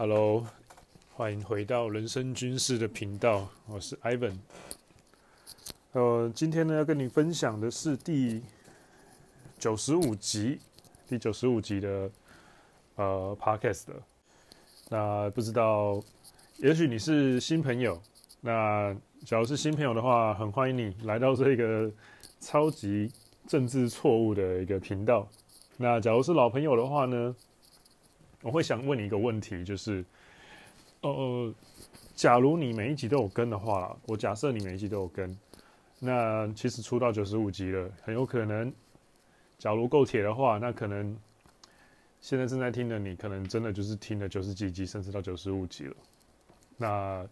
Hello，欢迎回到人生军事的频道，我是 Ivan。呃，今天呢要跟你分享的是第九十五集，第九十五集的呃 Podcast。那不知道，也许你是新朋友，那假如是新朋友的话，很欢迎你来到这个超级政治错误的一个频道。那假如是老朋友的话呢？我会想问你一个问题，就是，呃，假如你每一集都有跟的话，我假设你每一集都有跟，那其实出到九十五集了，很有可能，假如够铁的话，那可能现在正在听的你，可能真的就是听了九十几集，甚至到九十五集了。那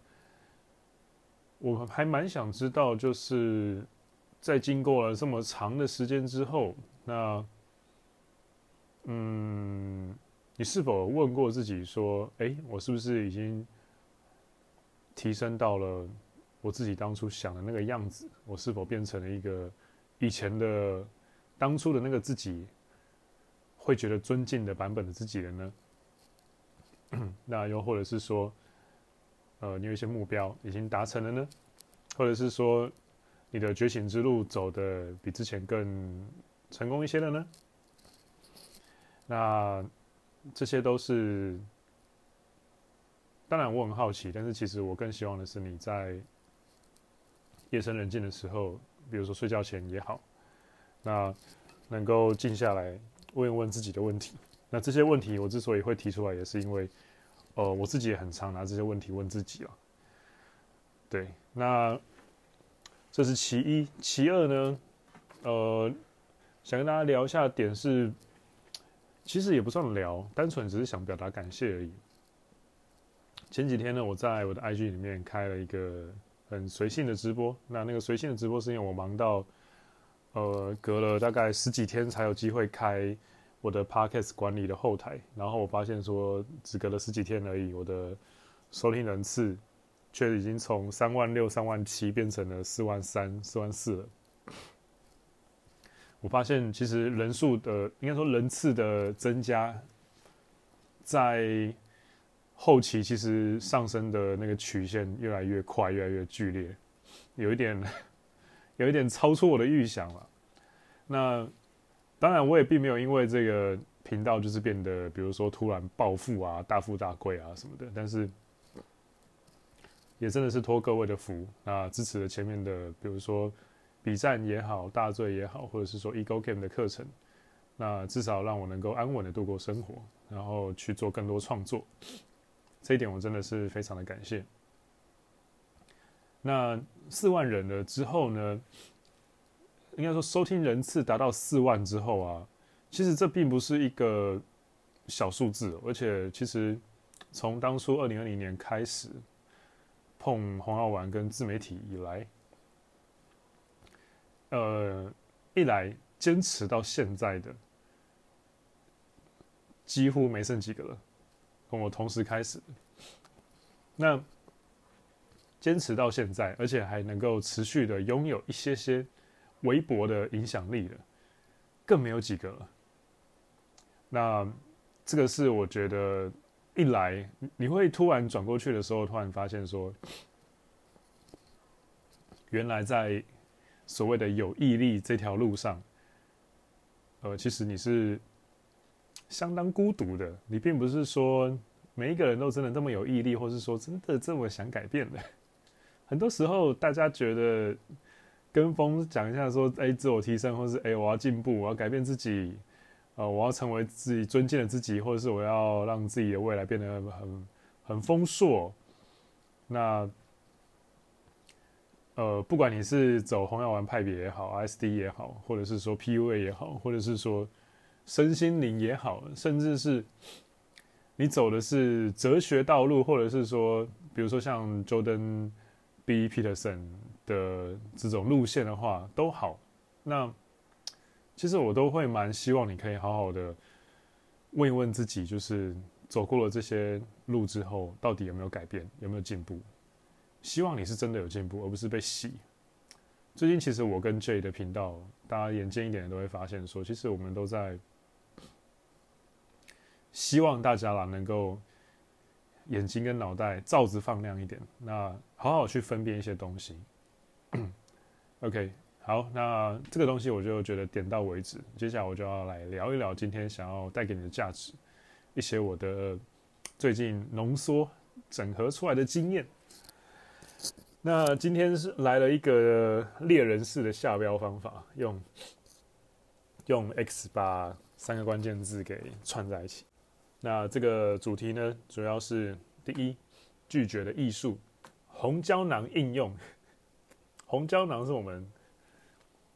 我还蛮想知道，就是在经过了这么长的时间之后，那，嗯。你是否问过自己说：“诶，我是不是已经提升到了我自己当初想的那个样子？我是否变成了一个以前的当初的那个自己会觉得尊敬的版本的自己了呢？” 那又或者是说，呃，你有一些目标已经达成了呢？或者是说，你的觉醒之路走得比之前更成功一些了呢？那？这些都是，当然我很好奇，但是其实我更希望的是你在夜深人静的时候，比如说睡觉前也好，那能够静下来问一问自己的问题。那这些问题我之所以会提出来，也是因为，呃，我自己也很常拿这些问题问自己啊。对，那这是其一，其二呢，呃，想跟大家聊一下点是。其实也不算聊，单纯只是想表达感谢而已。前几天呢，我在我的 IG 里面开了一个很随性的直播。那那个随性的直播是因为我忙到，呃，隔了大概十几天才有机会开我的 Podcast 管理的后台。然后我发现说，只隔了十几天而已，我的收听人次却已经从三万六、三万七变成了四万三、四万四了。我发现，其实人数的，应该说人次的增加，在后期其实上升的那个曲线越来越快，越来越剧烈，有一点，有一点超出我的预想了。那当然，我也并没有因为这个频道就是变得，比如说突然暴富啊、大富大贵啊什么的，但是也真的是托各位的福，那支持了前面的，比如说。笔战也好，大罪也好，或者是说 Ego Game 的课程，那至少让我能够安稳的度过生活，然后去做更多创作，这一点我真的是非常的感谢。那四万人了之后呢，应该说收听人次达到四万之后啊，其实这并不是一个小数字，而且其实从当初二零二零年开始碰红药丸跟自媒体以来。呃，一来坚持到现在的几乎没剩几个了，跟我同时开始。那坚持到现在，而且还能够持续的拥有一些些微薄的影响力的，更没有几个了。那这个是我觉得，一来你会突然转过去的时候，突然发现说，原来在。所谓的有毅力这条路上，呃，其实你是相当孤独的。你并不是说每一个人都真的这么有毅力，或是说真的这么想改变的。很多时候，大家觉得跟风讲一下说，哎，自我提升，或是哎，我要进步，我要改变自己，呃，我要成为自己尊敬的自己，或者是我要让自己的未来变得很很丰硕。那。呃，不管你是走红药丸派别也好，SD 也好，或者是说 PUA 也好，或者是说身心灵也好，甚至是你走的是哲学道路，或者是说，比如说像 Jordan B. Peterson 的这种路线的话，都好。那其实我都会蛮希望你可以好好的问一问自己，就是走过了这些路之后，到底有没有改变，有没有进步？希望你是真的有进步，而不是被洗。最近其实我跟 J 的频道，大家眼尖一点的都会发现说，其实我们都在希望大家啦能够眼睛跟脑袋罩子放亮一点，那好好去分辨一些东西。OK，好，那这个东西我就觉得点到为止。接下来我就要来聊一聊今天想要带给你的价值，一些我的最近浓缩整合出来的经验。那今天是来了一个猎人式的下标方法，用用 X 把三个关键字给串在一起。那这个主题呢，主要是第一，拒绝的艺术，红胶囊应用。红胶囊是我们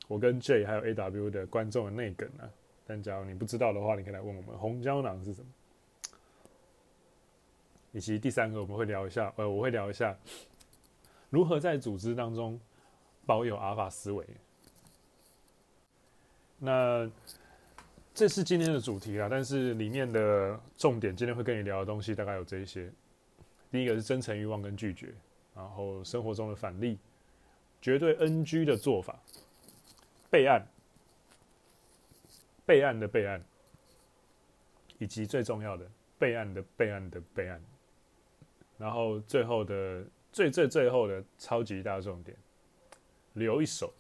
我跟 J 还有 AW 的观众的内梗啊，但假如你不知道的话，你可以来问我们红胶囊是什么。以及第三个，我们会聊一下，呃，我会聊一下如何在组织当中保有阿尔法思维。那。这是今天的主题啊，但是里面的重点，今天会跟你聊的东西大概有这一些。第一个是真诚欲望跟拒绝，然后生活中的反例，绝对 NG 的做法，备案，备案的备案，以及最重要的备案的备案的备案，然后最后的最最最后的超级大重点，留一手。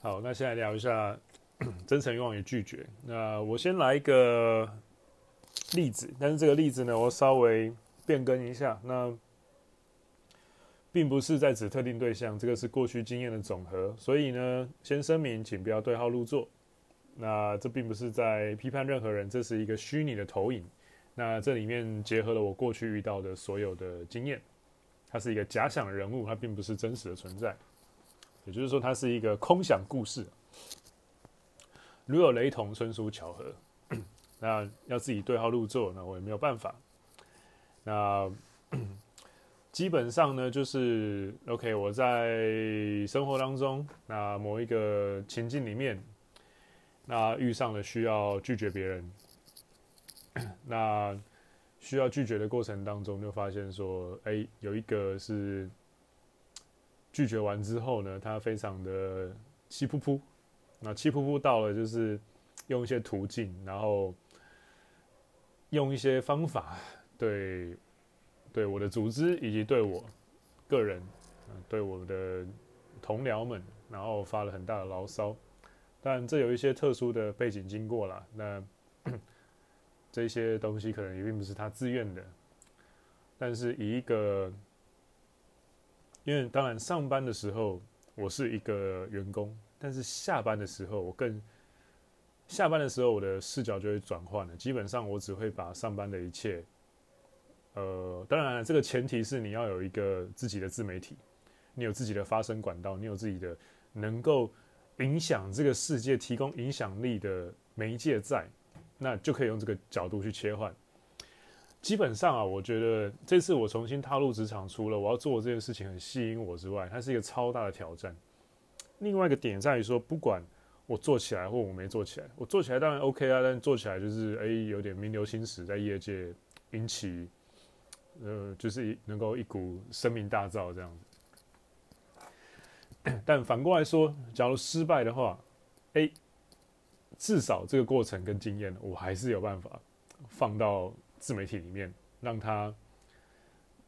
好，那现在聊一下。真诚欲望与拒绝。那我先来一个例子，但是这个例子呢，我稍微变更一下。那并不是在指特定对象，这个是过去经验的总和。所以呢，先声明，请不要对号入座。那这并不是在批判任何人，这是一个虚拟的投影。那这里面结合了我过去遇到的所有的经验，它是一个假想人物，它并不是真实的存在。也就是说，它是一个空想故事。如有雷同，纯属巧合。那要自己对号入座，那我也没有办法。那 基本上呢，就是 OK。我在生活当中，那某一个情境里面，那遇上了需要拒绝别人，那需要拒绝的过程当中，就发现说，哎、有一个是拒绝完之后呢，他非常的气噗噗。那气噗噗到了，就是用一些途径，然后用一些方法对对我的组织以及对我个人，对我的同僚们，然后发了很大的牢骚。但这有一些特殊的背景经过啦，那这些东西可能也并不是他自愿的。但是以一个，因为当然上班的时候我是一个员工。但是下班的时候，我更下班的时候，我的视角就会转换了。基本上，我只会把上班的一切，呃，当然，这个前提是你要有一个自己的自媒体，你有自己的发声管道，你有自己的能够影响这个世界、提供影响力的媒介在，那就可以用这个角度去切换。基本上啊，我觉得这次我重新踏入职场，除了我要做这件事情很吸引我之外，它是一个超大的挑战。另外一个点在于说，不管我做起来或我没做起来，我做起来当然 OK 啊，但做起来就是哎、有点名留青史，在业界引起，呃，就是能够一股声名大噪这样子。但反过来说，假如失败的话，哎、欸，至少这个过程跟经验，我还是有办法放到自媒体里面，让它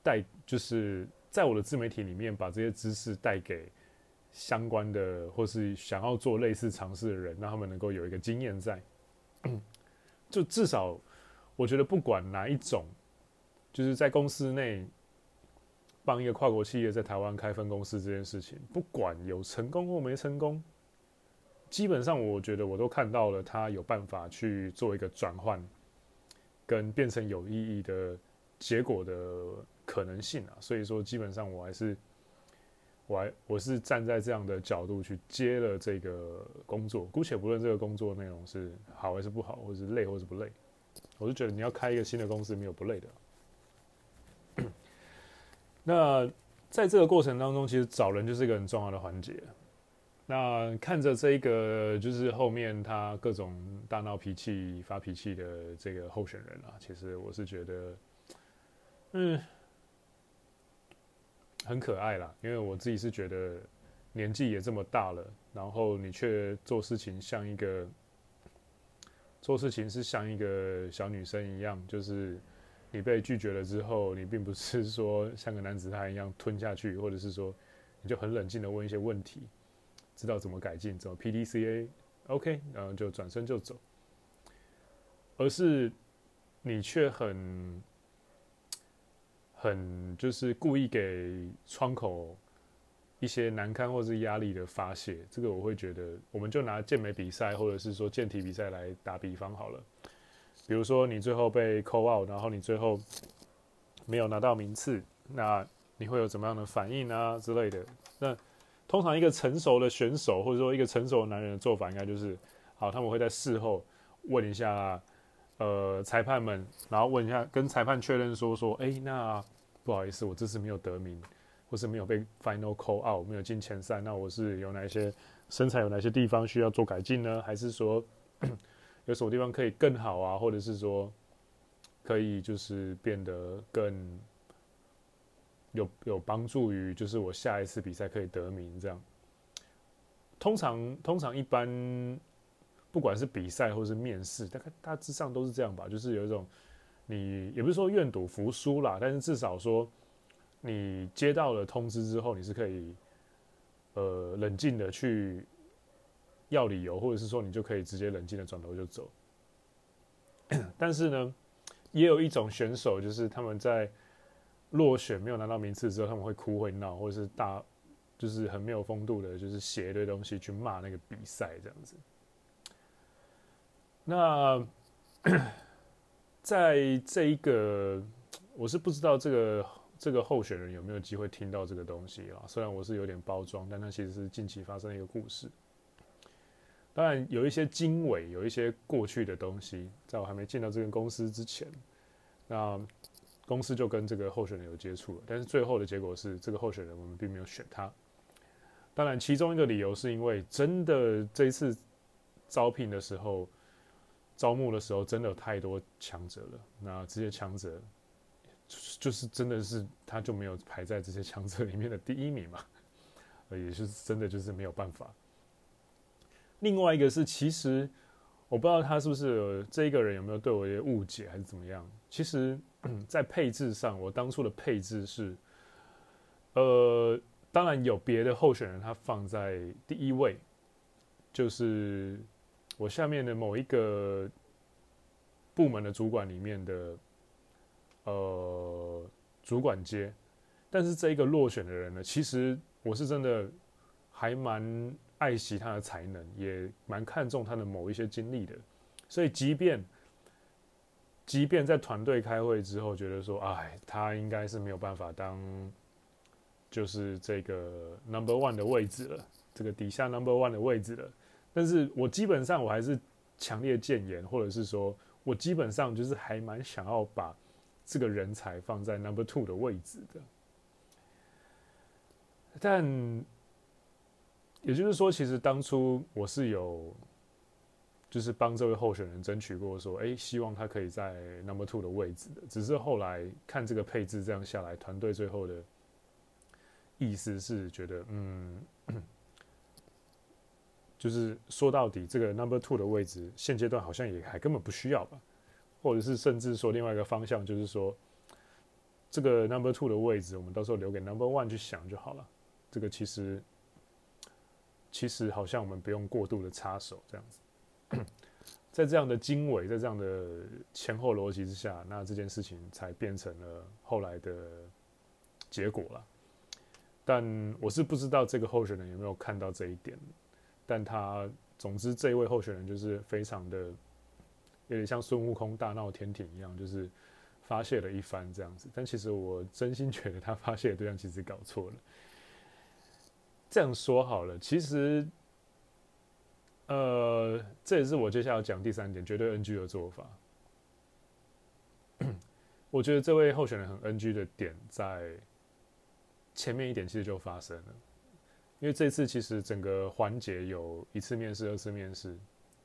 带，就是在我的自媒体里面把这些知识带给。相关的，或是想要做类似尝试的人，让他们能够有一个经验在，就至少我觉得不管哪一种，就是在公司内帮一个跨国企业在台湾开分公司这件事情，不管有成功或没成功，基本上我觉得我都看到了他有办法去做一个转换，跟变成有意义的结果的可能性啊，所以说基本上我还是。我还我是站在这样的角度去接了这个工作，姑且不论这个工作内容是好还是不好，或是累或是不累，我是觉得你要开一个新的公司没有不累的。那在这个过程当中，其实找人就是一个很重要的环节。那看着这个就是后面他各种大闹脾气、发脾气的这个候选人啊，其实我是觉得，嗯。很可爱啦，因为我自己是觉得年纪也这么大了，然后你却做事情像一个做事情是像一个小女生一样，就是你被拒绝了之后，你并不是说像个男子汉一样吞下去，或者是说你就很冷静的问一些问题，知道怎么改进，怎么 PDCA，OK，然后就转身就走，而是你却很很就是故意给窗口一些难堪或是压力的发泄。这个我会觉得，我们就拿健美比赛或者是说健体比赛来打比方好了。比如说你最后被扣 out，然后你最后没有拿到名次，那你会有怎么样的反应啊之类的？那通常一个成熟的选手或者说一个成熟的男人的做法，应该就是，好，他们会在事后问一下呃裁判们，然后问一下跟裁判确认说说，哎，那不好意思，我这次没有得名，或是没有被 final call out，没有进前三，那我是有哪些身材有哪些地方需要做改进呢？还是说？有什么地方可以更好啊，或者是说可以就是变得更有有帮助于，就是我下一次比赛可以得名这样。通常通常一般不管是比赛或是面试，大概大致上都是这样吧，就是有一种你也不是说愿赌服输啦，但是至少说你接到了通知之后，你是可以呃冷静的去。要理由，或者是说你就可以直接冷静的转头就走。但是呢，也有一种选手，就是他们在落选没有拿到名次之后，他们会哭会闹，或者是大就是很没有风度的，就是写一堆东西去骂那个比赛这样子。那 在这一个，我是不知道这个这个候选人有没有机会听到这个东西啊？虽然我是有点包装，但它其实是近期发生的一个故事。当然有一些经纬，有一些过去的东西，在我还没进到这个公司之前，那公司就跟这个候选人有接触了。但是最后的结果是，这个候选人我们并没有选他。当然，其中一个理由是因为真的这一次招聘的时候，招募的时候真的有太多强者了。那这些强者就是真的是他就没有排在这些强者里面的第一名嘛？呃也是真的就是没有办法。另外一个是，其实我不知道他是不是这一个人有没有对我一些误解，还是怎么样。其实，在配置上，我当初的配置是，呃，当然有别的候选人他放在第一位，就是我下面的某一个部门的主管里面的呃主管阶，但是这一个落选的人呢，其实我是真的还蛮。爱惜他的才能，也蛮看重他的某一些经历的，所以即便即便在团队开会之后，觉得说，哎，他应该是没有办法当就是这个 number one 的位置了，这个底下 number one 的位置了，但是我基本上我还是强烈建言，或者是说我基本上就是还蛮想要把这个人才放在 number two 的位置的，但。也就是说，其实当初我是有，就是帮这位候选人争取过，说，哎，希望他可以在 number two 的位置的。只是后来看这个配置这样下来，团队最后的意思是觉得，嗯，就是说到底，这个 number two 的位置现阶段好像也还根本不需要吧，或者是甚至说另外一个方向，就是说，这个 number two 的位置，我们到时候留给 number one 去想就好了。这个其实。其实好像我们不用过度的插手这样子，在这样的经纬，在这样的前后逻辑之下，那这件事情才变成了后来的结果了。但我是不知道这个候选人有没有看到这一点，但他总之这一位候选人就是非常的有点像孙悟空大闹天庭一样，就是发泄了一番这样子。但其实我真心觉得他发泄的对象其实搞错了。这样说好了，其实，呃，这也是我接下来要讲第三点，绝对 NG 的做法。我觉得这位候选人很 NG 的点在前面一点，其实就发生了。因为这次其实整个环节有一次面试、二次面试，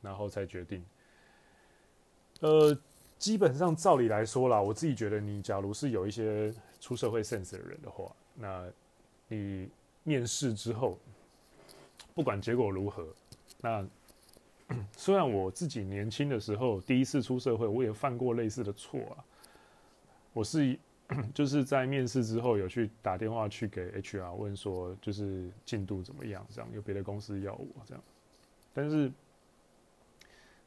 然后才决定。呃，基本上照理来说啦，我自己觉得，你假如是有一些出社会 sense 的人的话，那你。面试之后，不管结果如何，那 虽然我自己年轻的时候第一次出社会，我也犯过类似的错啊。我是 就是在面试之后有去打电话去给 HR 问说，就是进度怎么样？这样有别的公司要我这样，但是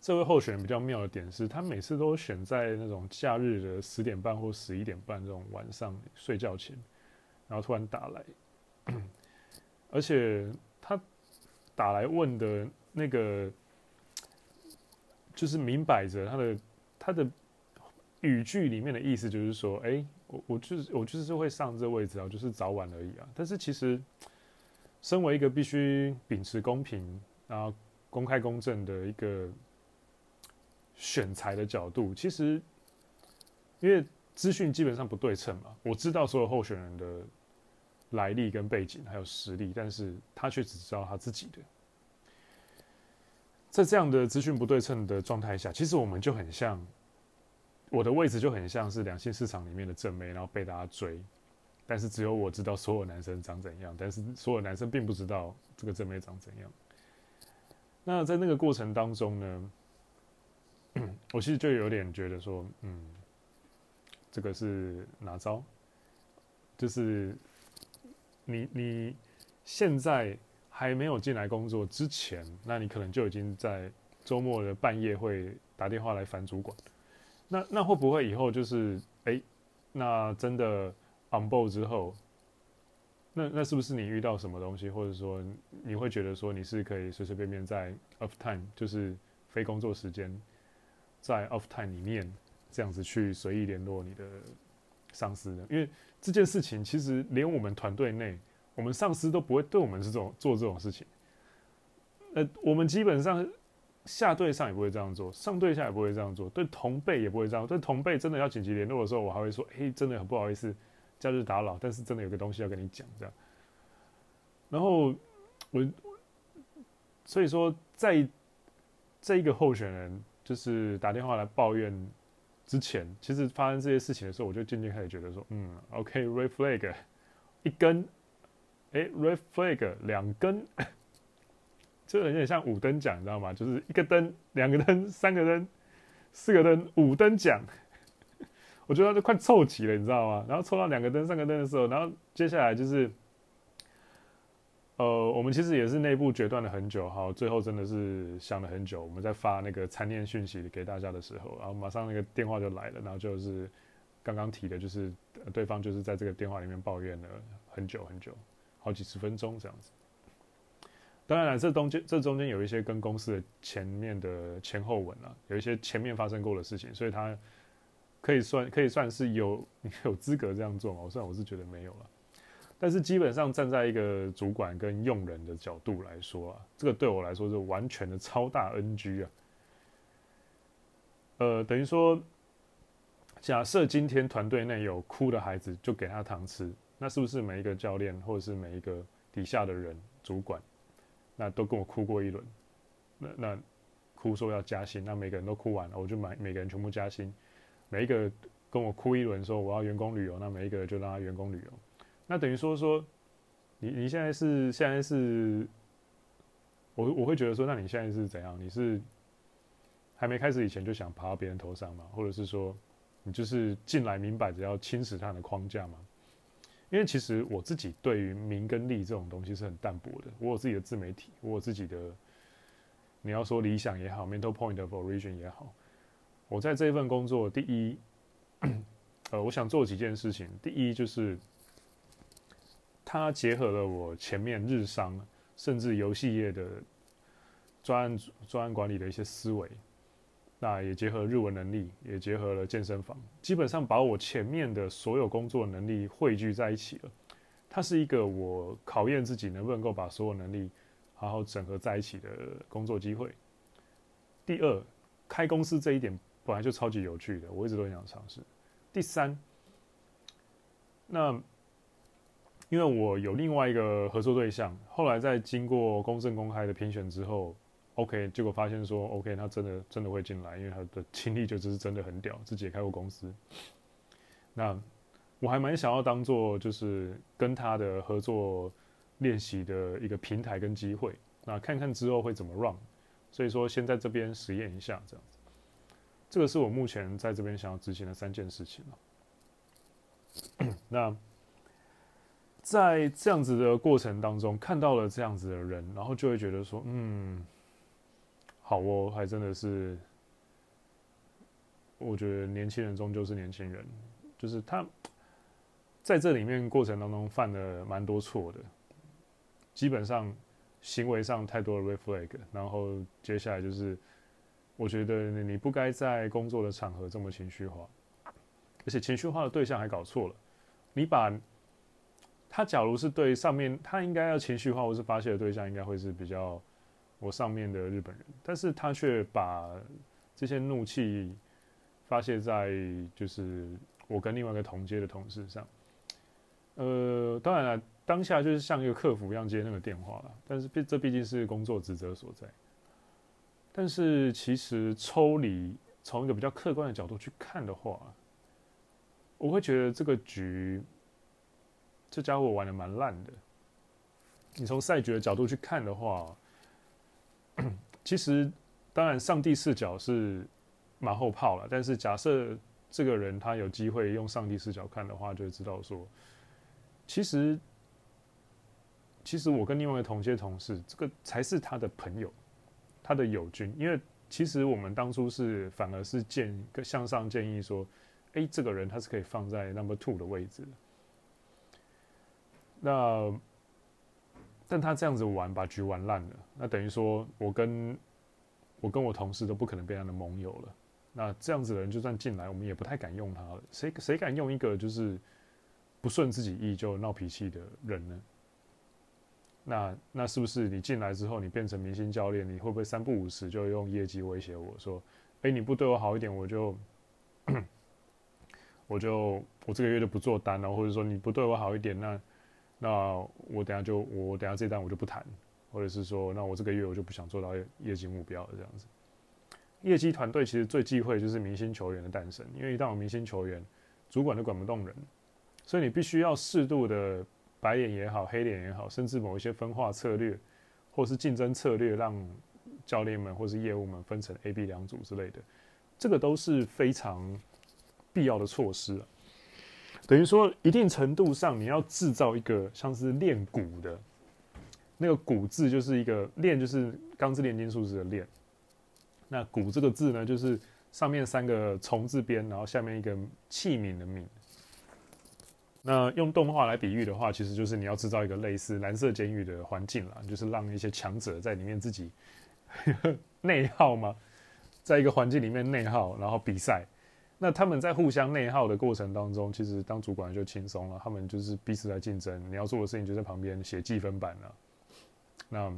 这位候选人比较妙的点是，他每次都选在那种假日的十点半或十一点半这种晚上睡觉前，然后突然打来，而且他打来问的那个，就是明摆着他的他的。语句里面的意思就是说，哎、我我就是我就是会上这位置啊，就是早晚而已啊。但是其实，身为一个必须秉持公平然后公开公正的一个选材的角度，其实因为资讯基本上不对称嘛，我知道所有候选人的来历跟背景还有实力，但是他却只知道他自己的。在这样的资讯不对称的状态下，其实我们就很像。我的位置就很像是两性市场里面的正妹，然后被大家追，但是只有我知道所有男生长怎样，但是所有男生并不知道这个正妹长怎样。那在那个过程当中呢，我其实就有点觉得说，嗯，这个是哪招？就是你你现在还没有进来工作之前，那你可能就已经在周末的半夜会打电话来烦主管。那那会不会以后就是哎、那真的 on board 之后，那那是不是你遇到什么东西，或者说你会觉得说你是可以随随便便在 off time，就是非工作时间，在 off time 里面这样子去随意联络你的上司呢？因为这件事情其实连我们团队内，我们上司都不会对我们是这种做这种事情。呃，我们基本上。下对上也不会这样做，上对下也不会这样做，对同辈也不会这样。对同辈真的要紧急联络的时候，我还会说：“哎，真的很不好意思，假日打扰，但是真的有个东西要跟你讲。”这样。然后我，所以说，在这一个候选人就是打电话来抱怨之前，其实发生这些事情的时候，我就渐渐开始觉得说：“嗯，OK，red flag 一根，哎，red flag 两根。”就有点像五灯奖，你知道吗？就是一个灯、两个灯、三个灯、四个灯、五灯奖。我觉得都快凑齐了，你知道吗？然后凑到两个灯、三个灯的时候，然后接下来就是，呃，我们其实也是内部决断了很久，好，最后真的是想了很久。我们在发那个参念讯息给大家的时候，然后马上那个电话就来了，然后就是刚刚提的，就是对方就是在这个电话里面抱怨了很久很久，好几十分钟这样子。当然了，这中间这中间有一些跟公司的前面的前后文啊，有一些前面发生过的事情，所以他可以算可以算是有 有资格这样做嘛？我虽然我是觉得没有了，但是基本上站在一个主管跟用人的角度来说啊，这个对我来说是完全的超大 NG 啊。呃，等于说，假设今天团队内有哭的孩子，就给他糖吃，那是不是每一个教练或者是每一个底下的人主管？那都跟我哭过一轮，那那哭说要加薪，那每个人都哭完了，我就买每个人全部加薪。每一个跟我哭一轮说我要员工旅游，那每一个就让他员工旅游。那等于说说，你你现在是现在是，我我会觉得说，那你现在是怎样？你是还没开始以前就想爬到别人头上吗？或者是说，你就是进来明摆着要侵蚀他的框架吗？因为其实我自己对于名跟利这种东西是很淡薄的。我有自己的自媒体，我有自己的，你要说理想也好，mental point of origin 也好，我在这一份工作，第一，呃，我想做几件事情。第一就是，它结合了我前面日商甚至游戏业的专案专案管理的一些思维。那也结合日文能力，也结合了健身房，基本上把我前面的所有工作能力汇聚在一起了。它是一个我考验自己能不能够把所有能力好好整合在一起的工作机会。第二，开公司这一点本来就超级有趣的，我一直都很想尝试。第三，那因为我有另外一个合作对象，后来在经过公正公开的评选之后。OK，结果发现说 OK，他真的真的会进来，因为他的经历就只是真的很屌，自己也开过公司。那我还蛮想要当做就是跟他的合作练习的一个平台跟机会，那看看之后会怎么 run。所以说先在这边实验一下这样子。这个是我目前在这边想要执行的三件事情。那在这样子的过程当中，看到了这样子的人，然后就会觉得说，嗯，好哦，还真的是，我觉得年轻人终究是年轻人，就是他在这里面过程当中犯了蛮多错的，基本上行为上太多的 red flag，然后接下来就是。我觉得你不该在工作的场合这么情绪化，而且情绪化的对象还搞错了。你把他，假如是对上面，他应该要情绪化或是发泄的对象，应该会是比较我上面的日本人，但是他却把这些怒气发泄在就是我跟另外一个同阶的同事上。呃，当然了，当下就是像一个客服一样接那个电话了，但是毕这毕竟是工作职责所在。但是其实抽离从一个比较客观的角度去看的话，我会觉得这个局，这家伙玩的蛮烂的。你从赛局的角度去看的话，其实当然上帝视角是马后炮了。但是假设这个人他有机会用上帝视角看的话，就知道说，其实其实我跟另外一个同届同事，这个才是他的朋友。他的友军，因为其实我们当初是反而是建向上建议说，哎，这个人他是可以放在 number two 的位置。那，但他这样子玩，把局玩烂了，那等于说我跟我跟我同事都不可能变他的盟友了。那这样子的人就算进来，我们也不太敢用他了。谁谁敢用一个就是不顺自己意就闹脾气的人呢？那那是不是你进来之后，你变成明星教练，你会不会三不五时就用业绩威胁我说，哎，你不对我好一点，我就 我就我这个月就不做单了，或者说你不对我好一点，那那我等下就我等下这单我就不谈，或者是说那我这个月我就不想做到业绩目标了这样子。业绩团队其实最忌讳就是明星球员的诞生，因为一旦有明星球员，主管都管不动人，所以你必须要适度的。白脸也好，黑脸也好，甚至某一些分化策略，或是竞争策略，让教练们或是业务们分成 A、B 两组之类的，这个都是非常必要的措施。等于说，一定程度上，你要制造一个像是炼骨的那个“骨”字，就是一个“炼”，就是钢之炼金术士的“炼”。那“骨”这个字呢，就是上面三个虫字边，然后下面一个器皿的“皿”。那用动画来比喻的话，其实就是你要制造一个类似蓝色监狱的环境啦，就是让一些强者在里面自己 内耗嘛，在一个环境里面内耗，然后比赛。那他们在互相内耗的过程当中，其实当主管就轻松了，他们就是彼此在竞争，你要做的事情就在旁边写计分板了。那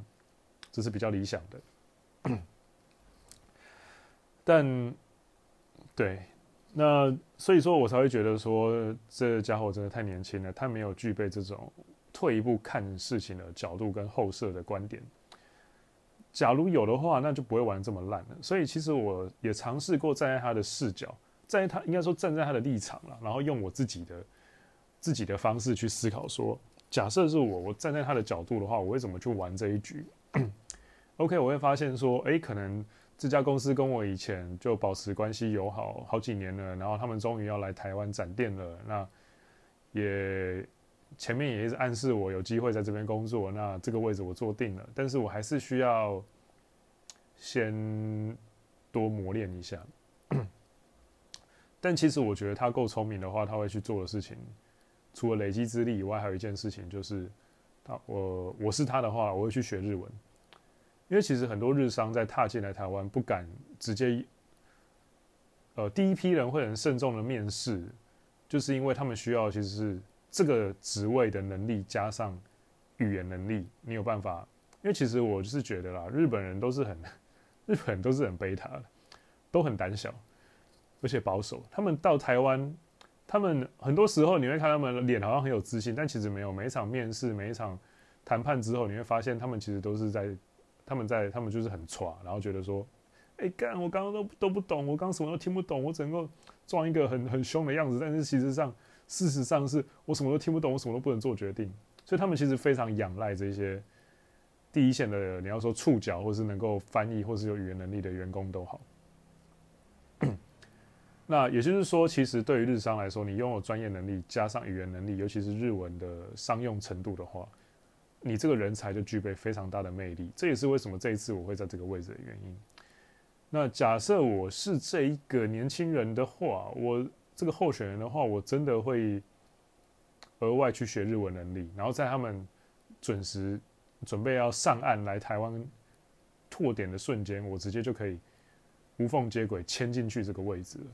这是比较理想的，但对。那所以说，我才会觉得说，这家伙真的太年轻了，他没有具备这种退一步看事情的角度跟后设的观点。假如有的话，那就不会玩这么烂了。所以其实我也尝试过站在他的视角，在他应该说站在他的立场了，然后用我自己的自己的方式去思考说，假设是我，我站在他的角度的话，我会怎么去玩这一局？OK，我会发现说，哎，可能。这家公司跟我以前就保持关系友好好几年了，然后他们终于要来台湾展店了。那也前面也一直暗示我有机会在这边工作，那这个位置我坐定了。但是我还是需要先多磨练一下。但其实我觉得他够聪明的话，他会去做的事情，除了累积资历以外，还有一件事情就是，他我我是他的话，我会去学日文。因为其实很多日商在踏进来台湾，不敢直接，呃，第一批人会很慎重的面试，就是因为他们需要其实是这个职位的能力加上语言能力，你有办法。因为其实我就是觉得啦，日本人都是很，日本人都是很悲塔的，都很胆小，而且保守。他们到台湾，他们很多时候你会看他们脸好像很有自信，但其实没有。每一场面试，每一场谈判之后，你会发现他们其实都是在。他们在，他们就是很挫，然后觉得说，哎、干，我刚刚都都不懂，我刚什么都听不懂，我整个装一个很很凶的样子，但是其实上，事实上是我什么都听不懂，我什么都不能做决定，所以他们其实非常仰赖这些第一线的，你要说触角，或是能够翻译，或是有语言能力的员工都好。那也就是说，其实对于日商来说，你拥有专业能力加上语言能力，尤其是日文的商用程度的话，你这个人才就具备非常大的魅力。这也是为什么这一次我会在这个位置的原因。那假设我是这一个年轻人的话，我这个候选人的话，我真的会额外去学日文能力，然后在他们准时准备要上岸来台湾拓点的瞬间，我直接就可以无缝接轨签进去这个位置了。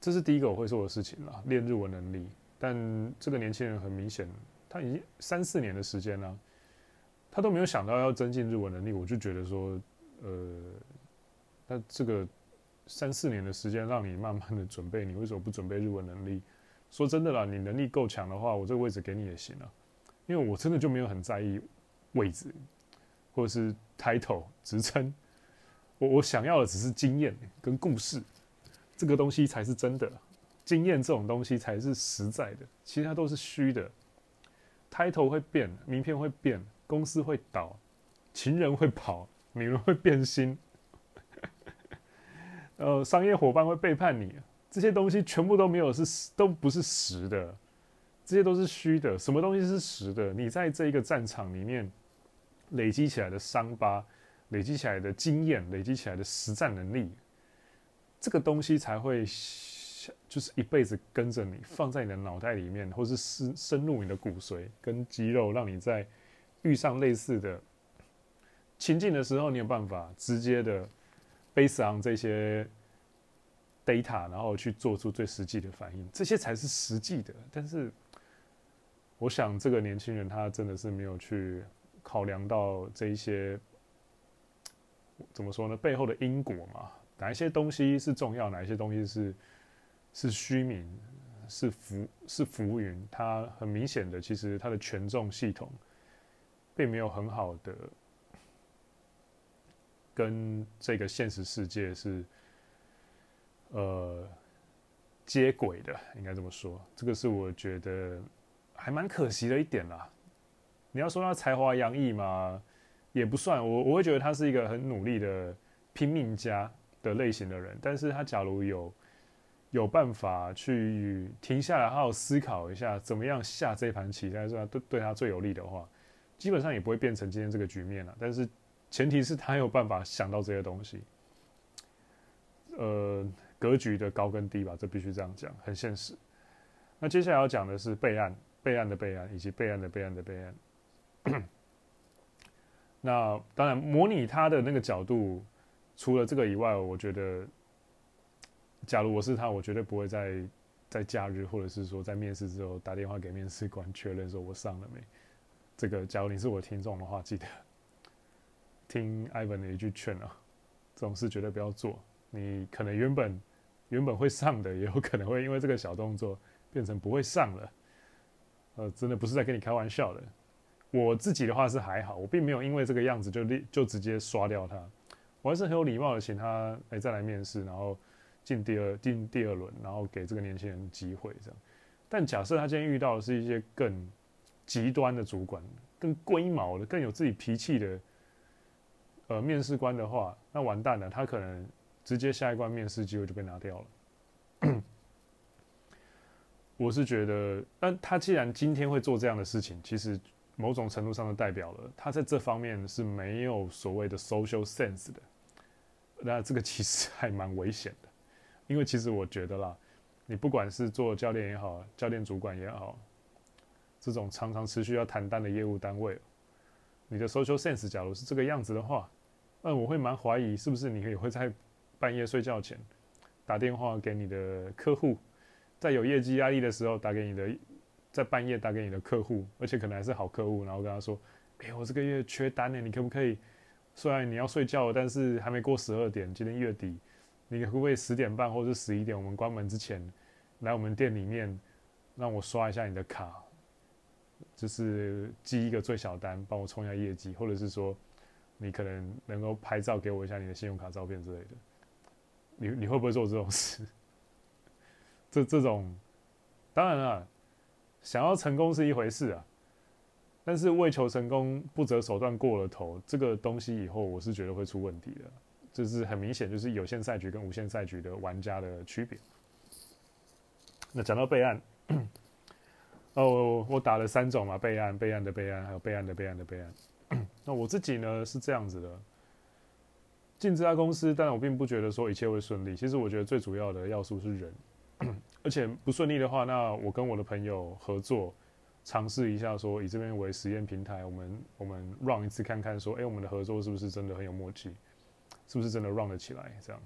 这是第一个我会做的事情啦，练日文能力。但这个年轻人很明显，他已经三四年的时间了，他都没有想到要增进日文能力。我就觉得说，呃，那这个三四年的时间让你慢慢的准备，你为什么不准备日文能力？说真的啦，你能力够强的话，我这个位置给你也行啊。因为我真的就没有很在意位置，或者是 title 职称，我我想要的只是经验跟故事。这个东西才是真的，经验这种东西才是实在的，其他都是虚的。title 会变，名片会变，公司会倒，情人会跑，女人会变心，呃，商业伙伴会背叛你，这些东西全部都没有是都不是实的，这些都是虚的。什么东西是实的？你在这一个战场里面累积起来的伤疤，累积起来的经验，累积起来的实战能力。这个东西才会，就是一辈子跟着你，放在你的脑袋里面，或是深深入你的骨髓跟肌肉，让你在遇上类似的情境的时候，你有办法直接的 base on 这些 data，然后去做出最实际的反应，这些才是实际的。但是，我想这个年轻人他真的是没有去考量到这一些，怎么说呢？背后的因果嘛。哪一些东西是重要？哪一些东西是是虚名？是浮是浮云？它很明显的，其实它的权重系统并没有很好的跟这个现实世界是呃接轨的，应该这么说。这个是我觉得还蛮可惜的一点啦。你要说他才华洋溢嘛，也不算。我我会觉得他是一个很努力的拼命家。的类型的人，但是他假如有有办法去停下来好好思考一下，怎么样下这盘棋才是他对对他最有利的话，基本上也不会变成今天这个局面了。但是前提是他有办法想到这些东西，呃，格局的高跟低吧，这必须这样讲，很现实。那接下来要讲的是备案、备案的备案以及备案的备案的备案。那当然，模拟他的那个角度。除了这个以外，我觉得，假如我是他，我绝对不会在在假日或者是说在面试之后打电话给面试官确认说我上了没。这个，假如你是我听众的话，记得听 Ivan 的一句劝啊，这种事绝对不要做。你可能原本原本会上的，也有可能会因为这个小动作变成不会上了。呃，真的不是在跟你开玩笑的。我自己的话是还好，我并没有因为这个样子就立就直接刷掉他。我还是很有礼貌的，请他哎、再来面试，然后进第二进第二轮，然后给这个年轻人机会这样。但假设他今天遇到的是一些更极端的主管、更龟毛的、更有自己脾气的呃面试官的话，那完蛋了，他可能直接下一关面试机会就被拿掉了。我是觉得，但他既然今天会做这样的事情，其实。某种程度上的代表了，他在这方面是没有所谓的 social sense 的。那这个其实还蛮危险的，因为其实我觉得啦，你不管是做教练也好，教练主管也好，这种常常持续要谈单的业务单位，你的 social sense 假如是这个样子的话，那我会蛮怀疑是不是你也会在半夜睡觉前打电话给你的客户，在有业绩压力的时候打给你的。在半夜打给你的客户，而且可能还是好客户，然后跟他说：“哎、欸，我这个月缺单呢，你可不可以？虽然你要睡觉，但是还没过十二点，今天月底，你可不可以十点半或者十一点，我们关门之前来我们店里面，让我刷一下你的卡，就是记一个最小单，帮我冲一下业绩，或者是说你可能能够拍照给我一下你的信用卡照片之类的，你你会不会做这种事？这这种，当然了。”想要成功是一回事啊，但是为求成功不择手段过了头，这个东西以后我是觉得会出问题的。这是很明显就是有限赛局跟无限赛局的玩家的区别。那讲到备案，哦，我打了三种嘛，备案、备案的备案，还有备案的备案的备案。那我自己呢是这样子的，进这家公司，但我并不觉得说一切会顺利。其实我觉得最主要的要素是人，而且不顺利的话，那我跟我的朋友合作。尝试一下，说以这边为实验平台，我们我们 run 一次看看，说，哎，我们的合作是不是真的很有默契，是不是真的 run 得起来？这样。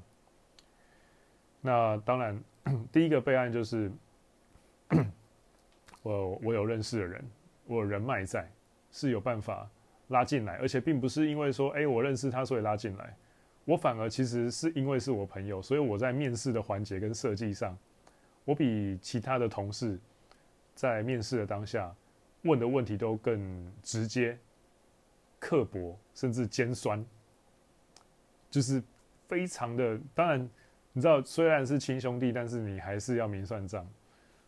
那当然，第一个备案就是，我我有认识的人，我有人脉在，是有办法拉进来，而且并不是因为说，哎，我认识他所以拉进来，我反而其实是因为是我朋友，所以我在面试的环节跟设计上，我比其他的同事。在面试的当下，问的问题都更直接、刻薄，甚至尖酸，就是非常的。当然，你知道，虽然是亲兄弟，但是你还是要明算账。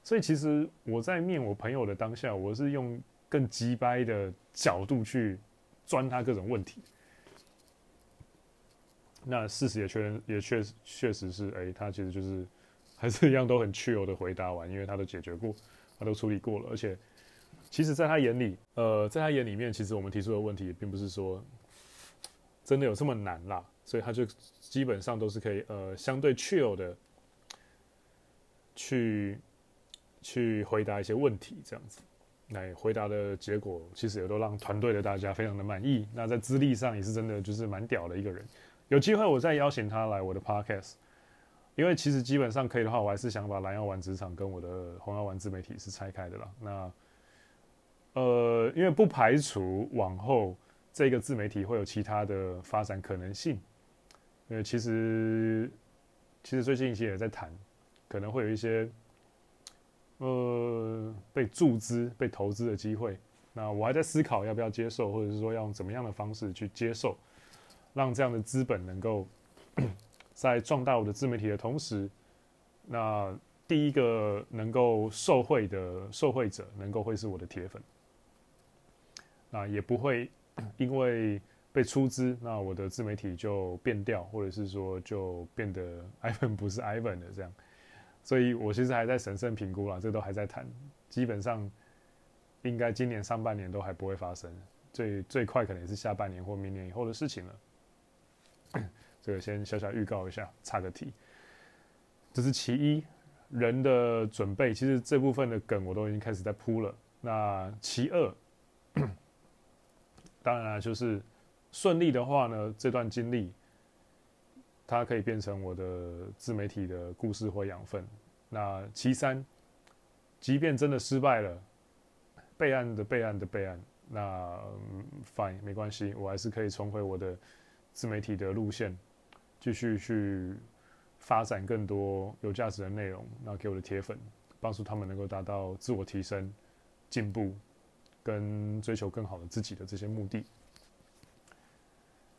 所以，其实我在面我朋友的当下，我是用更鸡掰的角度去钻他各种问题。那事实也确认，也确确实是，哎、他其实就是还是一样都很 chill 的回答完，因为他都解决过。他都处理过了，而且，其实，在他眼里，呃，在他眼里面，其实我们提出的问题并不是说真的有这么难啦，所以他就基本上都是可以，呃，相对 chill 的去去回答一些问题，这样子，来回答的结果，其实也都让团队的大家非常的满意。那在资历上也是真的就是蛮屌的一个人，有机会我再邀请他来我的 podcast。因为其实基本上可以的话，我还是想把蓝药丸职场跟我的红药丸自媒体是拆开的啦。那呃，因为不排除往后这个自媒体会有其他的发展可能性。因为其实其实最近一些也在谈，可能会有一些呃被注资、被投资的机会。那我还在思考要不要接受，或者是说要用怎么样的方式去接受，让这样的资本能够。在壮大我的自媒体的同时，那第一个能够受惠的受惠者，能够会是我的铁粉，那也不会 因为被出资，那我的自媒体就变掉，或者是说就变得 Ivan 不是 Ivan 的这样，所以我其实还在审慎评估啦，这都还在谈，基本上应该今年上半年都还不会发生，最最快可能也是下半年或明年以后的事情了。这个先小小预告一下，插个题。这是其一，人的准备，其实这部分的梗我都已经开始在铺了。那其二，当然了，就是顺利的话呢，这段经历它可以变成我的自媒体的故事或养分。那其三，即便真的失败了，备案的备案的备案，那 fine 没关系，我还是可以重回我的自媒体的路线。继续去发展更多有价值的内容，那给我的铁粉，帮助他们能够达到自我提升、进步跟追求更好的自己的这些目的。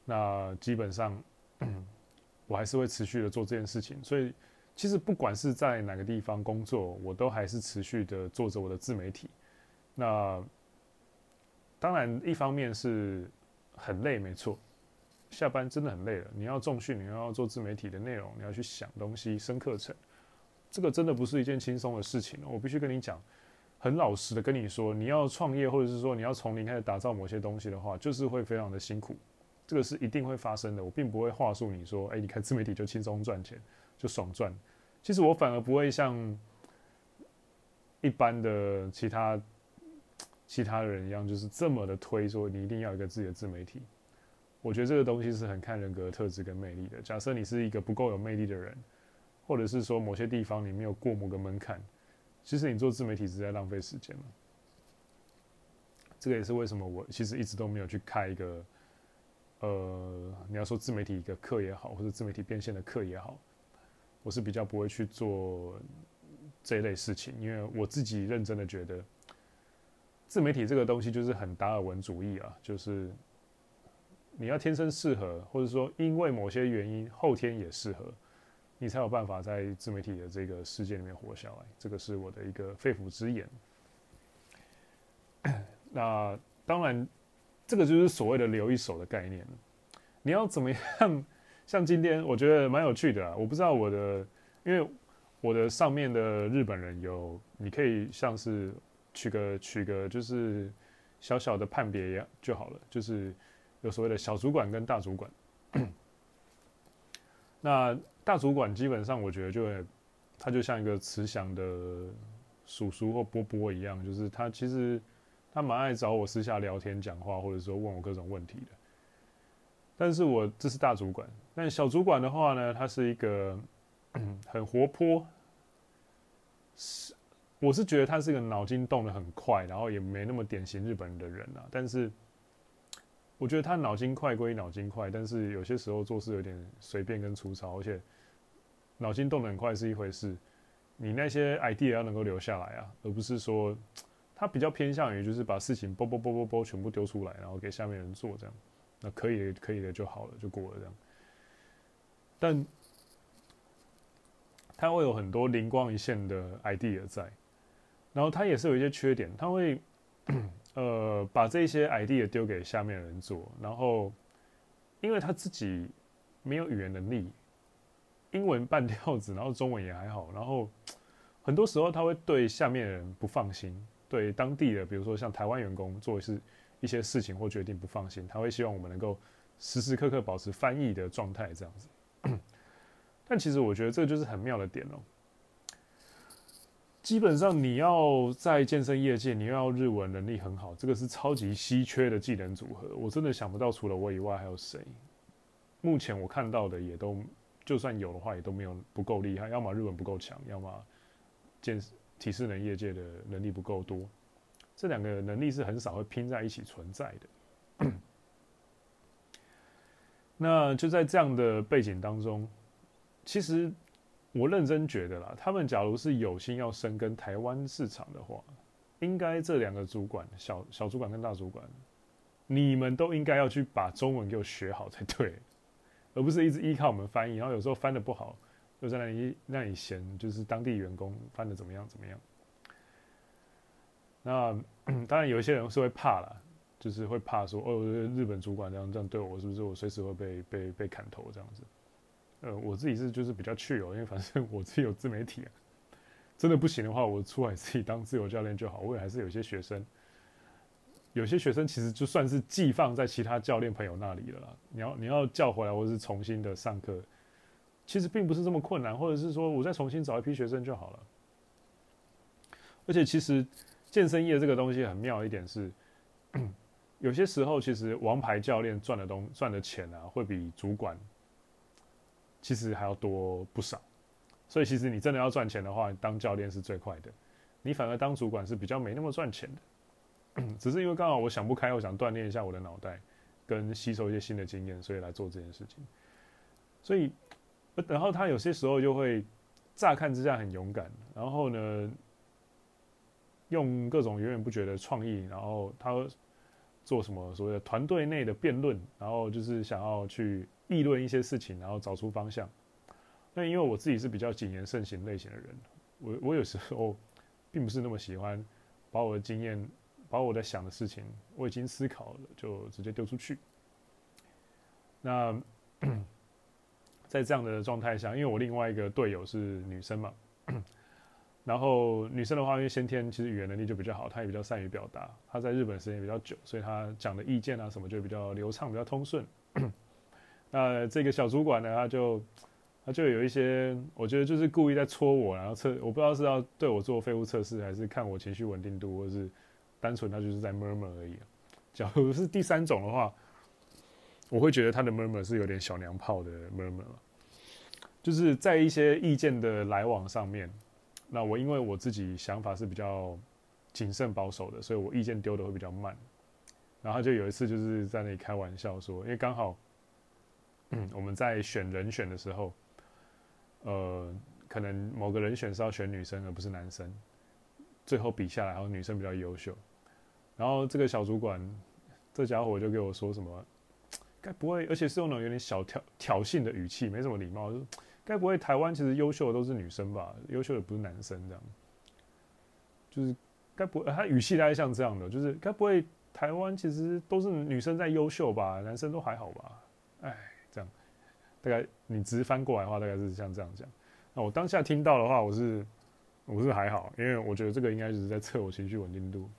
那基本上，我还是会持续的做这件事情。所以，其实不管是在哪个地方工作，我都还是持续的做着我的自媒体。那当然，一方面是很累，没错。下班真的很累了，你要重训，你要做自媒体的内容，你要去想东西、升课程，这个真的不是一件轻松的事情。我必须跟你讲，很老实的跟你说，你要创业，或者是说你要从零开始打造某些东西的话，就是会非常的辛苦，这个是一定会发生的。我并不会话术你说，哎，你看自媒体就轻松赚钱，就爽赚。其实我反而不会像一般的其他其他人一样，就是这么的推说你一定要一个自己的自媒体。我觉得这个东西是很看人格特质跟魅力的。假设你是一个不够有魅力的人，或者是说某些地方你没有过某个门槛，其实你做自媒体是在浪费时间了。这个也是为什么我其实一直都没有去开一个，呃，你要说自媒体一个课也好，或者自媒体变现的课也好，我是比较不会去做这一类事情，因为我自己认真的觉得，自媒体这个东西就是很达尔文主义啊，就是。你要天生适合，或者说因为某些原因后天也适合，你才有办法在自媒体的这个世界里面活下来。这个是我的一个肺腑之言。那当然，这个就是所谓的留一手的概念。你要怎么样 像今天我觉得蛮有趣的啊，我不知道我的，因为我的上面的日本人有，你可以像是取个取个就是小小的判别一样就好了，就是有所谓的小主管跟大主管。那大主管基本上我觉得就会，他就像一个慈祥的叔叔或伯伯一样，就是他其实。他蛮爱找我私下聊天、讲话，或者说问我各种问题的。但是我这是大主管，但小主管的话呢，他是一个 很活泼，是我是觉得他是一个脑筋动得很快，然后也没那么典型日本人的人啊。但是我觉得他脑筋快归脑筋快，但是有些时候做事有点随便跟粗糙，而且脑筋动得很快是一回事，你那些 idea 要能够留下来啊，而不是说。他比较偏向于就是把事情啵啵啵啵啵全部丢出来，然后给下面人做这样，那可以可以的就好了，就过了这样。但他会有很多灵光一现的 idea 在，然后他也是有一些缺点，他会呃把这些 idea 丢给下面的人做，然后因为他自己没有语言能力，英文半吊子，然后中文也还好，然后很多时候他会对下面的人不放心。对当地的，比如说像台湾员工做是一些事情或决定不放心，他会希望我们能够时时刻刻保持翻译的状态，这样子。但其实我觉得这就是很妙的点哦。基本上你要在健身业界，你要日文能力很好，这个是超级稀缺的技能组合。我真的想不到除了我以外还有谁。目前我看到的也都，就算有的话，也都没有不够厉害，要么日文不够强，要么健。体适能业界的能力不够多，这两个能力是很少会拼在一起存在的。那就在这样的背景当中，其实我认真觉得啦，他们假如是有心要深耕台湾市场的话，应该这两个主管，小小主管跟大主管，你们都应该要去把中文给我学好才对，而不是一直依靠我们翻译，然后有时候翻得不好。又在那里那里嫌，就是当地员工翻的怎么样怎么样。那 当然有一些人是会怕啦，就是会怕说哦，日本主管这样这样对我，是不是我随时会被被被砍头这样子？呃，我自己是就是比较去哦，因为反正我自己有自媒体啊，真的不行的话，我出来自己当自由教练就好。我也还是有些学生，有些学生其实就算是寄放在其他教练朋友那里了啦。你要你要叫回来，或是重新的上课。其实并不是这么困难，或者是说我再重新找一批学生就好了。而且其实健身业这个东西很妙一点是，有些时候其实王牌教练赚的东赚的钱啊，会比主管其实还要多不少。所以其实你真的要赚钱的话，当教练是最快的。你反而当主管是比较没那么赚钱的。只是因为刚好我想不开，我想锻炼一下我的脑袋，跟吸收一些新的经验，所以来做这件事情。所以。然后他有些时候就会乍看之下很勇敢，然后呢，用各种源源不绝的创意，然后他做什么所谓的团队内的辩论，然后就是想要去议论一些事情，然后找出方向。那因为我自己是比较谨言慎行类型的人，我我有时候并不是那么喜欢把我的经验、把我在想的事情，我已经思考了就直接丢出去。那。在这样的状态下，因为我另外一个队友是女生嘛，然后女生的话，因为先天其实语言能力就比较好，她也比较善于表达。她在日本时间也比较久，所以她讲的意见啊什么就比较流畅，比较通顺。那这个小主管呢，他就他就有一些，我觉得就是故意在戳我，然后测，我不知道是要对我做废物测试，还是看我情绪稳定度，或是单纯他就是在 murmur 而已。假如是第三种的话。我会觉得他的 murmur 是有点小娘炮的 murmur，就是在一些意见的来往上面，那我因为我自己想法是比较谨慎保守的，所以我意见丢的会比较慢。然后就有一次就是在那里开玩笑说，因为刚好，嗯，我们在选人选的时候，呃，可能某个人选是要选女生而不是男生，最后比下来，然后女生比较优秀，然后这个小主管这家伙就给我说什么。该不会，而且是用那种有点小挑挑衅的语气，没什么礼貌。就该不会台湾其实优秀的都是女生吧？优秀的不是男生这样。就是该不会，他语气大概像这样的，就是该不会台湾其实都是女生在优秀吧？男生都还好吧？哎，大概你直翻过来的话，大概是像这样讲。那我当下听到的话，我是我是还好，因为我觉得这个应该就是在测我情绪稳定度。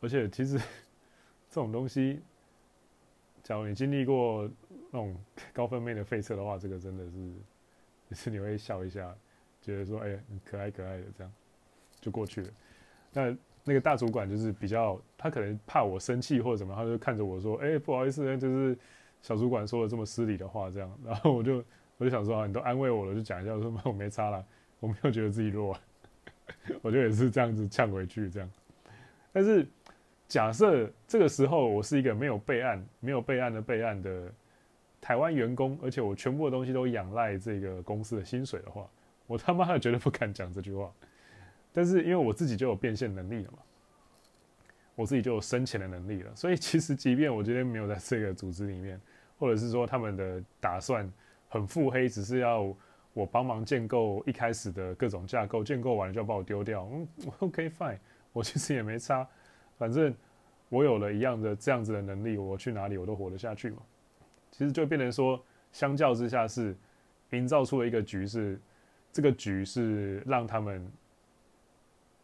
而且其实 这种东西，假如你经历过那种高分妹的废测的话，这个真的是也是你会笑一下，觉得说哎，可爱可爱的这样就过去了。那那个大主管就是比较，他可能怕我生气或者怎么，他就看着我说：“哎，不好意思，就是小主管说了这么失礼的话，这样。”然后我就我就想说啊，你都安慰我了，就讲一下，我说我没差啦，我没有觉得自己弱，我就也是这样子呛回去这样。但是假设这个时候我是一个没有备案、没有备案的备案的台湾员工，而且我全部的东西都仰赖这个公司的薪水的话，我他妈的绝对不敢讲这句话。但是因为我自己就有变现能力了嘛，我自己就有生钱的能力了，所以其实即便我今天没有在这个组织里面，或者是说他们的打算很腹黑，只是要我帮忙建构一开始的各种架构，建构完了就要把我丢掉，嗯，OK fine，我其实也没差，反正我有了一样的这样子的能力，我去哪里我都活得下去嘛。其实就变成说，相较之下是营造出了一个局是，这个局是让他们。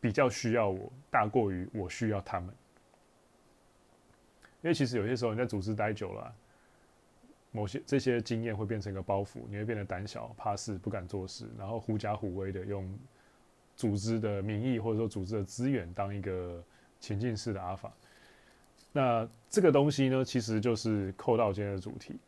比较需要我，大过于我需要他们。因为其实有些时候你在组织待久了，某些这些经验会变成一个包袱，你会变得胆小、怕事、不敢做事，然后狐假虎威的用组织的名义或者说组织的资源当一个情境式的阿法。那这个东西呢，其实就是扣到今天的主题。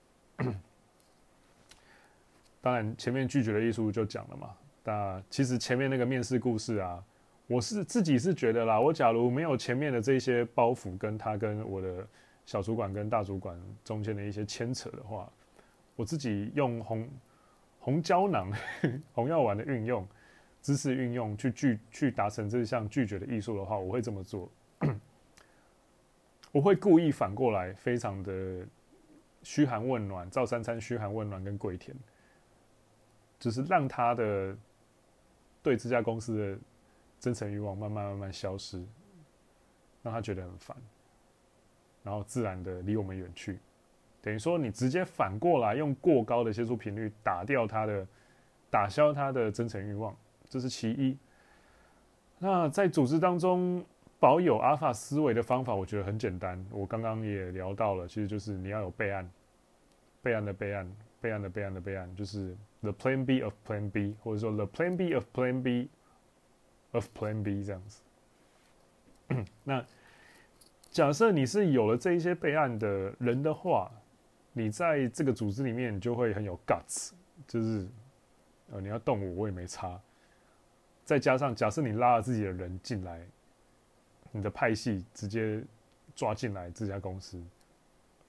当然，前面拒绝的艺术就讲了嘛。那其实前面那个面试故事啊。我是自己是觉得啦，我假如没有前面的这些包袱，跟他跟我的小主管跟大主管中间的一些牵扯的话，我自己用红红胶囊、红药丸的运用、知识运用去拒去达成这项拒绝的艺术的话，我会这么做。我会故意反过来，非常的嘘寒问暖，赵三餐嘘寒问暖跟跪舔，就是让他的对这家公司的。真诚欲望慢慢慢慢消失，让他觉得很烦，然后自然的离我们远去。等于说，你直接反过来用过高的接触频率打掉他的，打消他的真诚欲望，这是其一。那在组织当中保有阿尔法思维的方法，我觉得很简单。我刚刚也聊到了，其实就是你要有备案，备案的备案，备案的备案的备案，就是 the plan B of plan B，或者说 the plan B of plan B。Of Plan B 这样子，那假设你是有了这一些备案的人的话，你在这个组织里面就会很有 guts，就是呃你要动我我也没差。再加上假设你拉了自己的人进来，你的派系直接抓进来这家公司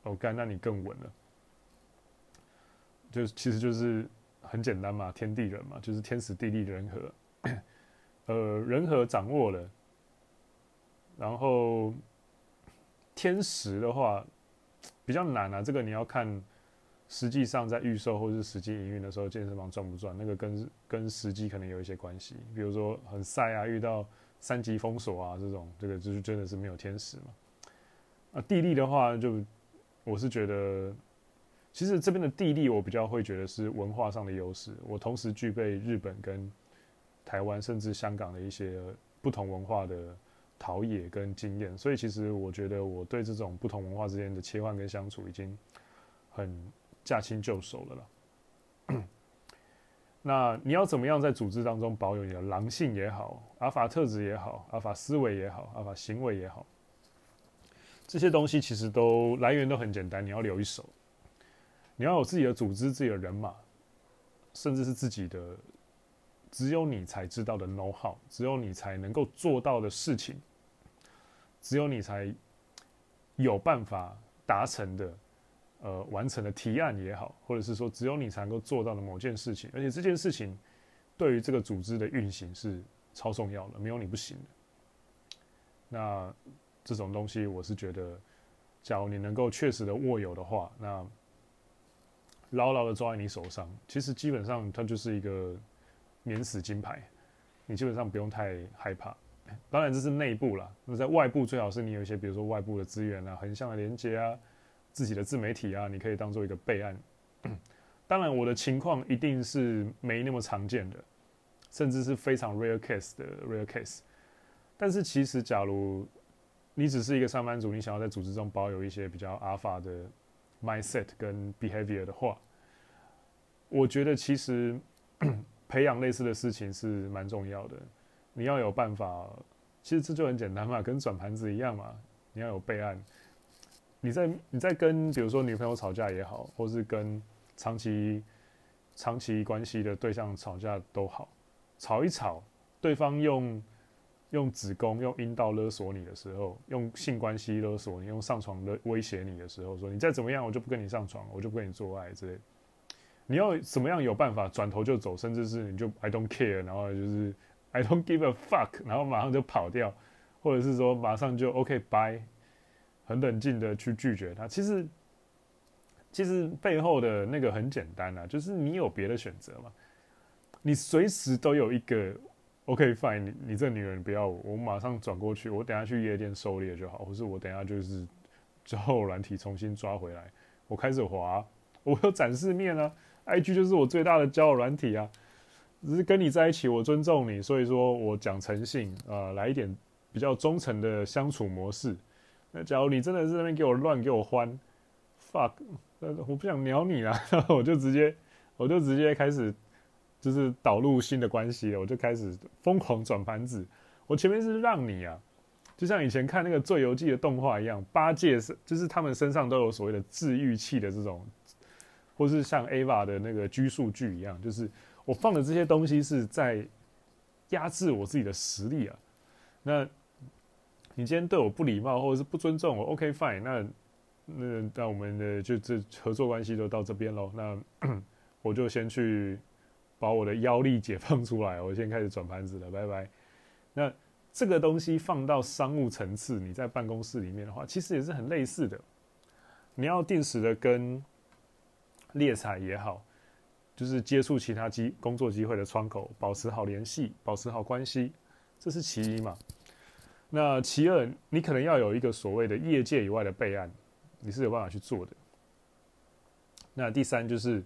，OK，那你更稳了。就其实就是很简单嘛，天地人嘛，就是天时地利人和。呃，人和掌握了，然后天时的话比较难啊。这个你要看，实际上在预售或是实际营运的时候，健身房赚不赚，那个跟跟时机可能有一些关系。比如说很晒啊，遇到三级封锁啊这种，这个就是真的是没有天时嘛。啊，地利的话就，就我是觉得，其实这边的地利我比较会觉得是文化上的优势。我同时具备日本跟。台湾甚至香港的一些不同文化的陶冶跟经验，所以其实我觉得我对这种不同文化之间的切换跟相处已经很驾轻就熟了啦。那你要怎么样在组织当中保有你的狼性也好，阿法特质也好，阿法思维也好，阿法行为也好，这些东西其实都来源都很简单，你要留一手，你要有自己的组织、自己的人马，甚至是自己的。只有你才知道的 know how，只有你才能够做到的事情，只有你才有办法达成的，呃，完成的提案也好，或者是说只有你才能够做到的某件事情，而且这件事情对于这个组织的运行是超重要的，没有你不行的。那这种东西，我是觉得，假如你能够确实的握有的话，那牢牢的抓在你手上，其实基本上它就是一个。免死金牌，你基本上不用太害怕。当然这是内部啦，那在外部最好是你有一些，比如说外部的资源啊、横向的连接啊、自己的自媒体啊，你可以当做一个备案。当然，我的情况一定是没那么常见的，甚至是非常 rare case 的 rare case。但是，其实假如你只是一个上班族，你想要在组织中保有一些比较 alpha 的 mindset 跟 behavior 的话，我觉得其实培养类似的事情是蛮重要的。你要有办法，其实这就很简单嘛，跟转盘子一样嘛。你要有备案。你在你在跟比如说女朋友吵架也好，或是跟长期长期关系的对象吵架都好，吵一吵，对方用用子宫、用阴道勒索你的时候，用性关系勒索你，用上床勒威胁你的时候，说你再怎么样，我就不跟你上床，我就不跟你做爱之类。你要怎么样有办法转头就走，甚至是你就 I don't care，然后就是 I don't give a fuck，然后马上就跑掉，或者是说马上就 OK bye，很冷静的去拒绝他。其实。其实背后的那个很简单啊，就是你有别的选择嘛，你随时都有一个 OK fine，你你这女人不要我，我马上转过去，我等下去夜店狩猎就好，或是我等下就是之后软体重新抓回来，我开始滑，我有展示面啊，IG 就是我最大的交友软体啊，只是跟你在一起，我尊重你，所以说我讲诚信啊，来一点比较忠诚的相处模式。那假如你真的是那边给我乱给我欢，fuck。我不想鸟你了，然后我就直接，我就直接开始，就是导入新的关系，我就开始疯狂转盘子。我前面是让你啊，就像以前看那个《最游记》的动画一样，八戒是就是他们身上都有所谓的治愈器的这种，或是像 Ava 的那个拘束句一样，就是我放的这些东西是在压制我自己的实力啊。那你今天对我不礼貌，或者是不尊重我，OK fine，那。那那我们的就这合作关系就到这边喽。那 我就先去把我的腰力解放出来，我先开始转盘子了，拜拜。那这个东西放到商务层次，你在办公室里面的话，其实也是很类似的。你要定时的跟猎采也好，就是接触其他机工作机会的窗口，保持好联系，保持好关系，这是其一嘛。那其二，你可能要有一个所谓的业界以外的备案。你是有办法去做的。那第三就是，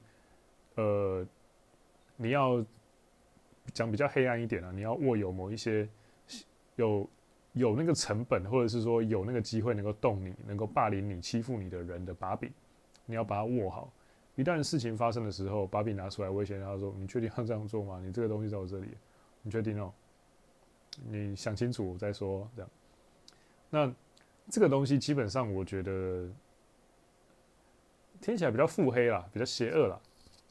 呃，你要讲比较黑暗一点啊，你要握有某一些有有那个成本，或者是说有那个机会能够动你、能够霸凌你、欺负你的人的把柄，你要把它握好。一旦事情发生的时候，把柄拿出来威胁他说：“你确定要这样做吗？你这个东西在我这里，你确定哦？你想清楚再说。”这样。那这个东西基本上，我觉得。听起来比较腹黑啦，比较邪恶啦，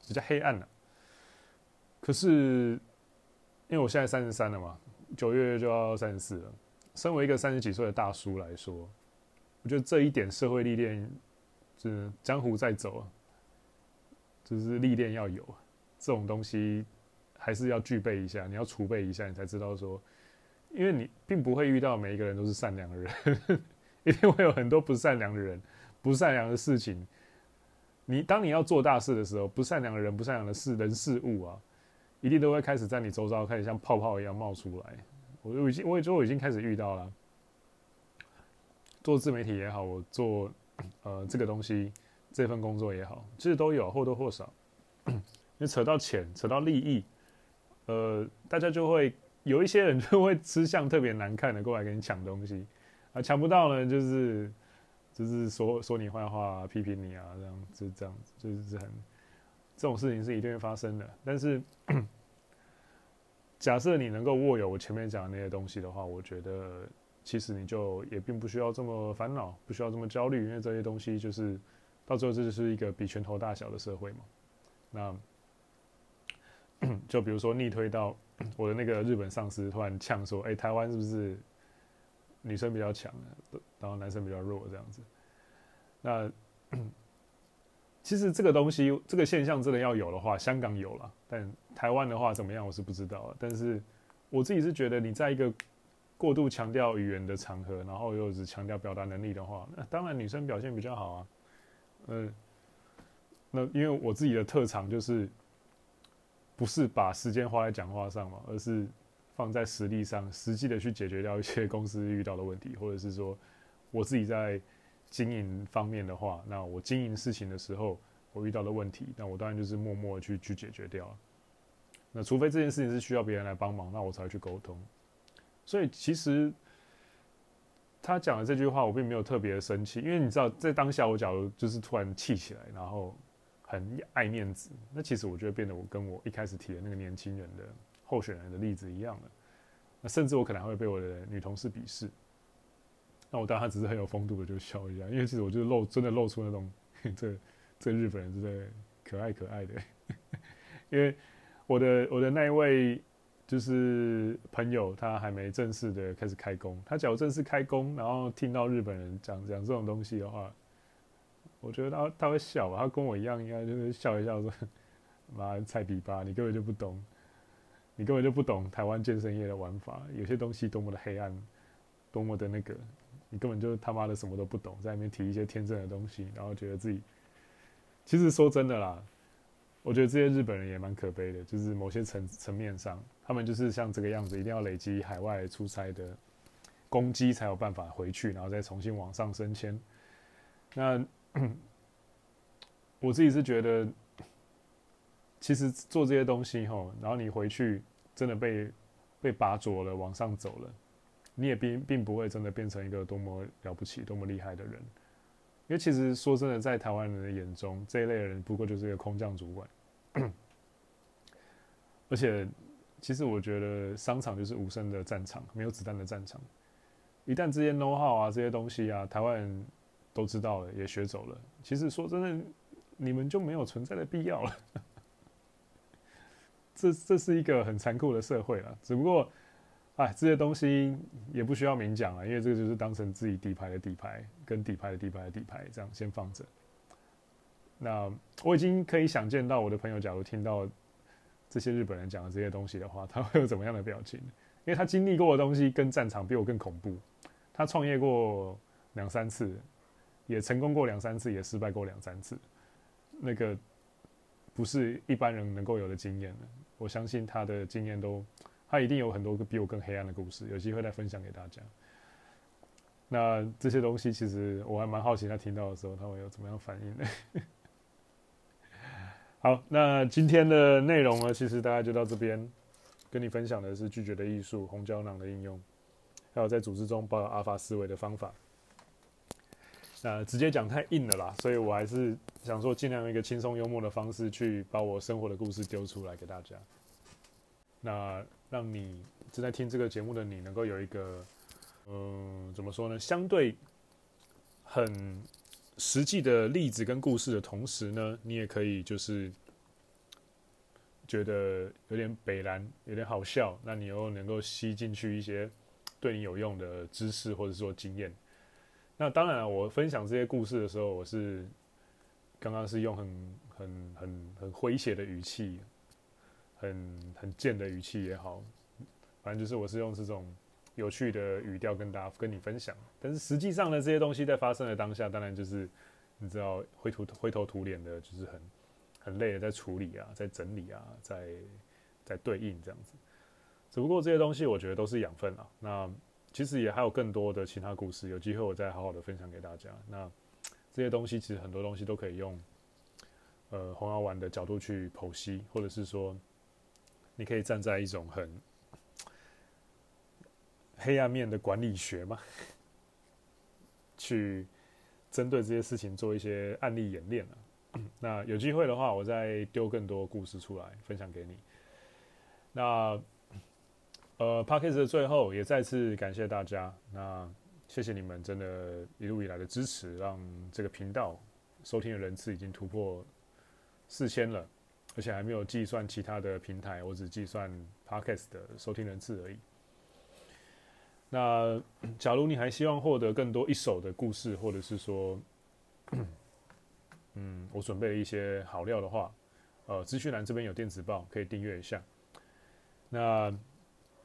比较黑暗啦。可是，因为我现在三十三了嘛，九月就要三十四了。身为一个三十几岁的大叔来说，我觉得这一点社会历练，是江湖在走啊，就是历练要有这种东西，还是要具备一下。你要储备一下，你才知道说，因为你并不会遇到每一个人都是善良的人，一定会有很多不善良的人，不善良的事情。你当你要做大事的时候，不善良的人、不善良的事、人事物啊，一定都会开始在你周遭开始像泡泡一样冒出来。我就已经，我也就我已经开始遇到了。做自媒体也好，我做呃这个东西这份工作也好，其实都有或多或少。你扯到钱，扯到利益，呃，大家就会有一些人就会吃相特别难看的过来跟你抢东西啊，抢不到呢就是。就是说说你坏话，批评你啊，这样就这样子，就是很这种事情是一定会发生的。但是 假设你能够握有我前面讲的那些东西的话，我觉得其实你就也并不需要这么烦恼，不需要这么焦虑，因为这些东西就是到最后这就是一个比拳头大小的社会嘛。那 就比如说逆推到我的那个日本上司突然呛说：“哎，台湾是不是？”女生比较强，然后男生比较弱，这样子。那 其实这个东西，这个现象真的要有的话，香港有了，但台湾的话怎么样，我是不知道。但是我自己是觉得，你在一个过度强调语言的场合，然后又只强调表达能力的话，那当然女生表现比较好啊。嗯，那因为我自己的特长就是，不是把时间花在讲话上嘛，而是。放在实力上，实际的去解决掉一些公司遇到的问题，或者是说我自己在经营方面的话，那我经营事情的时候，我遇到的问题，那我当然就是默默的去去解决掉。那除非这件事情是需要别人来帮忙，那我才会去沟通。所以其实他讲的这句话，我并没有特别的生气，因为你知道，在当下我假如就是突然气起来，然后很爱面子，那其实我觉得变得我跟我一开始提的那个年轻人的候选人的例子一样了。那甚至我可能还会被我的女同事鄙视。那我当然只是很有风度的就笑一下，因为其实我就露真的露出那种 这这日本人真的可爱可爱的，因为我的我的那一位就是朋友，他还没正式的开始开工，他假如正式开工，然后听到日本人讲讲这种东西的话，我觉得他他会笑吧，他跟我一样，应该就是笑一笑说：“妈菜逼吧，你根本就不懂，你根本就不懂台湾健身业的玩法，有些东西多么的黑暗，多么的那个。”你根本就他妈的什么都不懂，在那边提一些天真的东西，然后觉得自己，其实说真的啦，我觉得这些日本人也蛮可悲的，就是某些层层面上，他们就是像这个样子，一定要累积海外出差的功绩才有办法回去，然后再重新往上升迁。那 我自己是觉得，其实做这些东西齁，然后你回去真的被被拔擢了，往上走了。你也并并不会真的变成一个多么了不起、多么厉害的人，因为其实说真的，在台湾人的眼中，这一类人不过就是一个空降主管。而且，其实我觉得商场就是无声的战场，没有子弹的战场。一旦这些 know how 啊、这些东西啊，台湾人都知道了，也学走了，其实说真的，你们就没有存在的必要了。这这是一个很残酷的社会了，只不过。哎，这些东西也不需要明讲了，因为这个就是当成自己底牌的底牌，跟底牌的底牌的底牌这样先放着。那我已经可以想见到我的朋友，假如听到这些日本人讲的这些东西的话，他会有怎么样的表情？因为他经历过的东西跟战场比我更恐怖。他创业过两三次，也成功过两三次，也失败过两三次。那个不是一般人能够有的经验。我相信他的经验都。他一定有很多个比我更黑暗的故事，有机会再分享给大家。那这些东西其实我还蛮好奇，他听到的时候他会有怎么样反应的。好，那今天的内容呢，其实大家就到这边，跟你分享的是拒绝的艺术、红胶囊的应用，还有在组织中抱有阿法思维的方法。那直接讲太硬了啦，所以我还是想说，尽量用一个轻松幽默的方式去把我生活的故事丢出来给大家。那让你正在听这个节目的你能够有一个，嗯，怎么说呢？相对很实际的例子跟故事的同时呢，你也可以就是觉得有点北烂，有点好笑。那你又能够吸进去一些对你有用的知识或者说经验。那当然，我分享这些故事的时候，我是刚刚是用很很很很诙谐的语气。很很贱的语气也好，反正就是我是用这种有趣的语调跟大家跟你分享。但是实际上呢，这些东西在发生的当下，当然就是你知道灰头灰头土脸的，就是很很累的在处理啊，在整理啊，在在对应这样子。只不过这些东西我觉得都是养分啊。那其实也还有更多的其他故事，有机会我再好好的分享给大家。那这些东西其实很多东西都可以用呃红药丸的角度去剖析，或者是说。你可以站在一种很黑暗面的管理学嘛，去针对这些事情做一些案例演练啊。那有机会的话，我再丢更多故事出来分享给你。那呃 Podcast 的最后也再次感谢大家，那谢谢你们真的一路以来的支持，让这个频道收听的人次已经突破四千了。而且还没有计算其他的平台，我只计算 Podcast 的收听人次而已。那假如你还希望获得更多一手的故事，或者是说，嗯，我准备了一些好料的话，呃，资讯栏这边有电子报可以订阅一下。那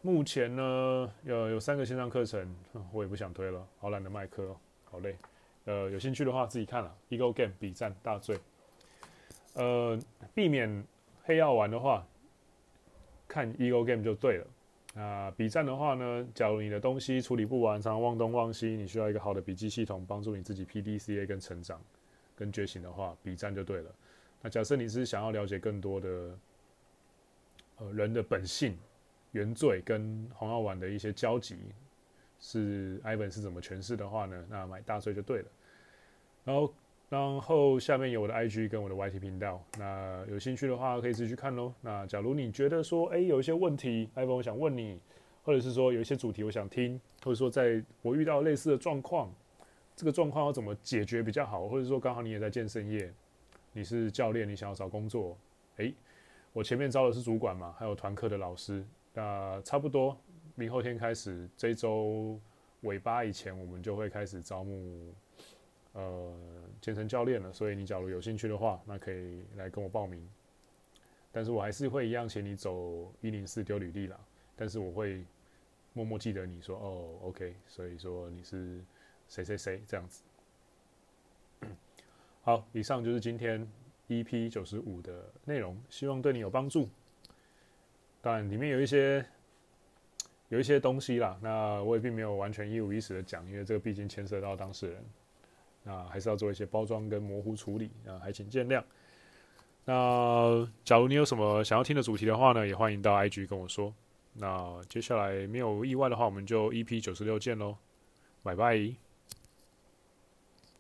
目前呢，有有三个线上课程，我也不想推了，好懒得卖课，好累。呃，有兴趣的话自己看了，Ego Game 比战大罪。呃，避免黑药丸的话，看 Ego Game 就对了。那笔战的话呢，假如你的东西处理不完，常常忘东忘西，你需要一个好的笔记系统帮助你自己 PDCA 跟成长跟觉醒的话，笔战就对了。那假设你是想要了解更多的呃人的本性、原罪跟红药丸的一些交集，是 Ivan 是怎么诠释的话呢？那买大罪就对了。然后，然后下面有我的 IG 跟我的 YT 频道，那有兴趣的话可以自己去看喽。那假如你觉得说，哎，有一些问题，Ivan 我想问你，或者是说有一些主题我想听，或者说在我遇到类似的状况，这个状况要怎么解决比较好，或者说刚好你也在健身业，你是教练，你想要找工作，哎，我前面招的是主管嘛，还有团课的老师，那差不多明后天开始，这周尾巴以前，我们就会开始招募。呃，健身教练了，所以你假如有兴趣的话，那可以来跟我报名。但是我还是会一样请你走一零四丢履历啦。但是我会默默记得你说哦，OK，所以说你是谁谁谁这样子。好，以上就是今天 EP 九十五的内容，希望对你有帮助。当然里面有一些有一些东西啦，那我也并没有完全一五一十的讲，因为这个毕竟牵涉到当事人。那还是要做一些包装跟模糊处理啊，还请见谅。那假如你有什么想要听的主题的话呢，也欢迎到 IG 跟我说。那接下来没有意外的话，我们就 EP 九十六见喽，拜拜。